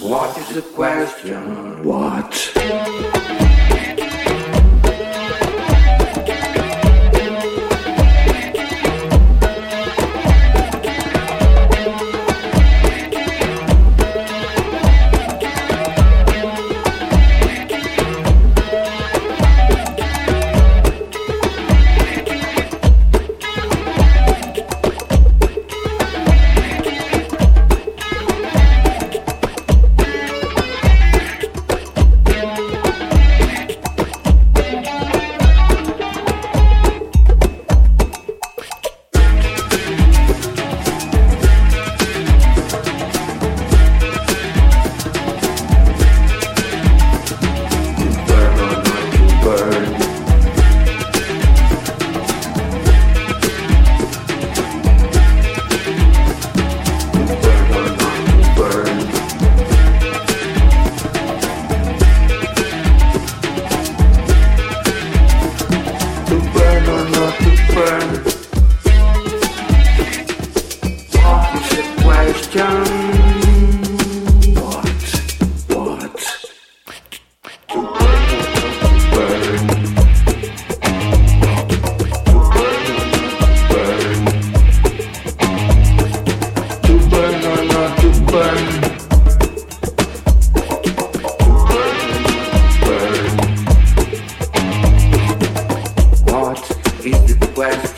What is the question? What? Is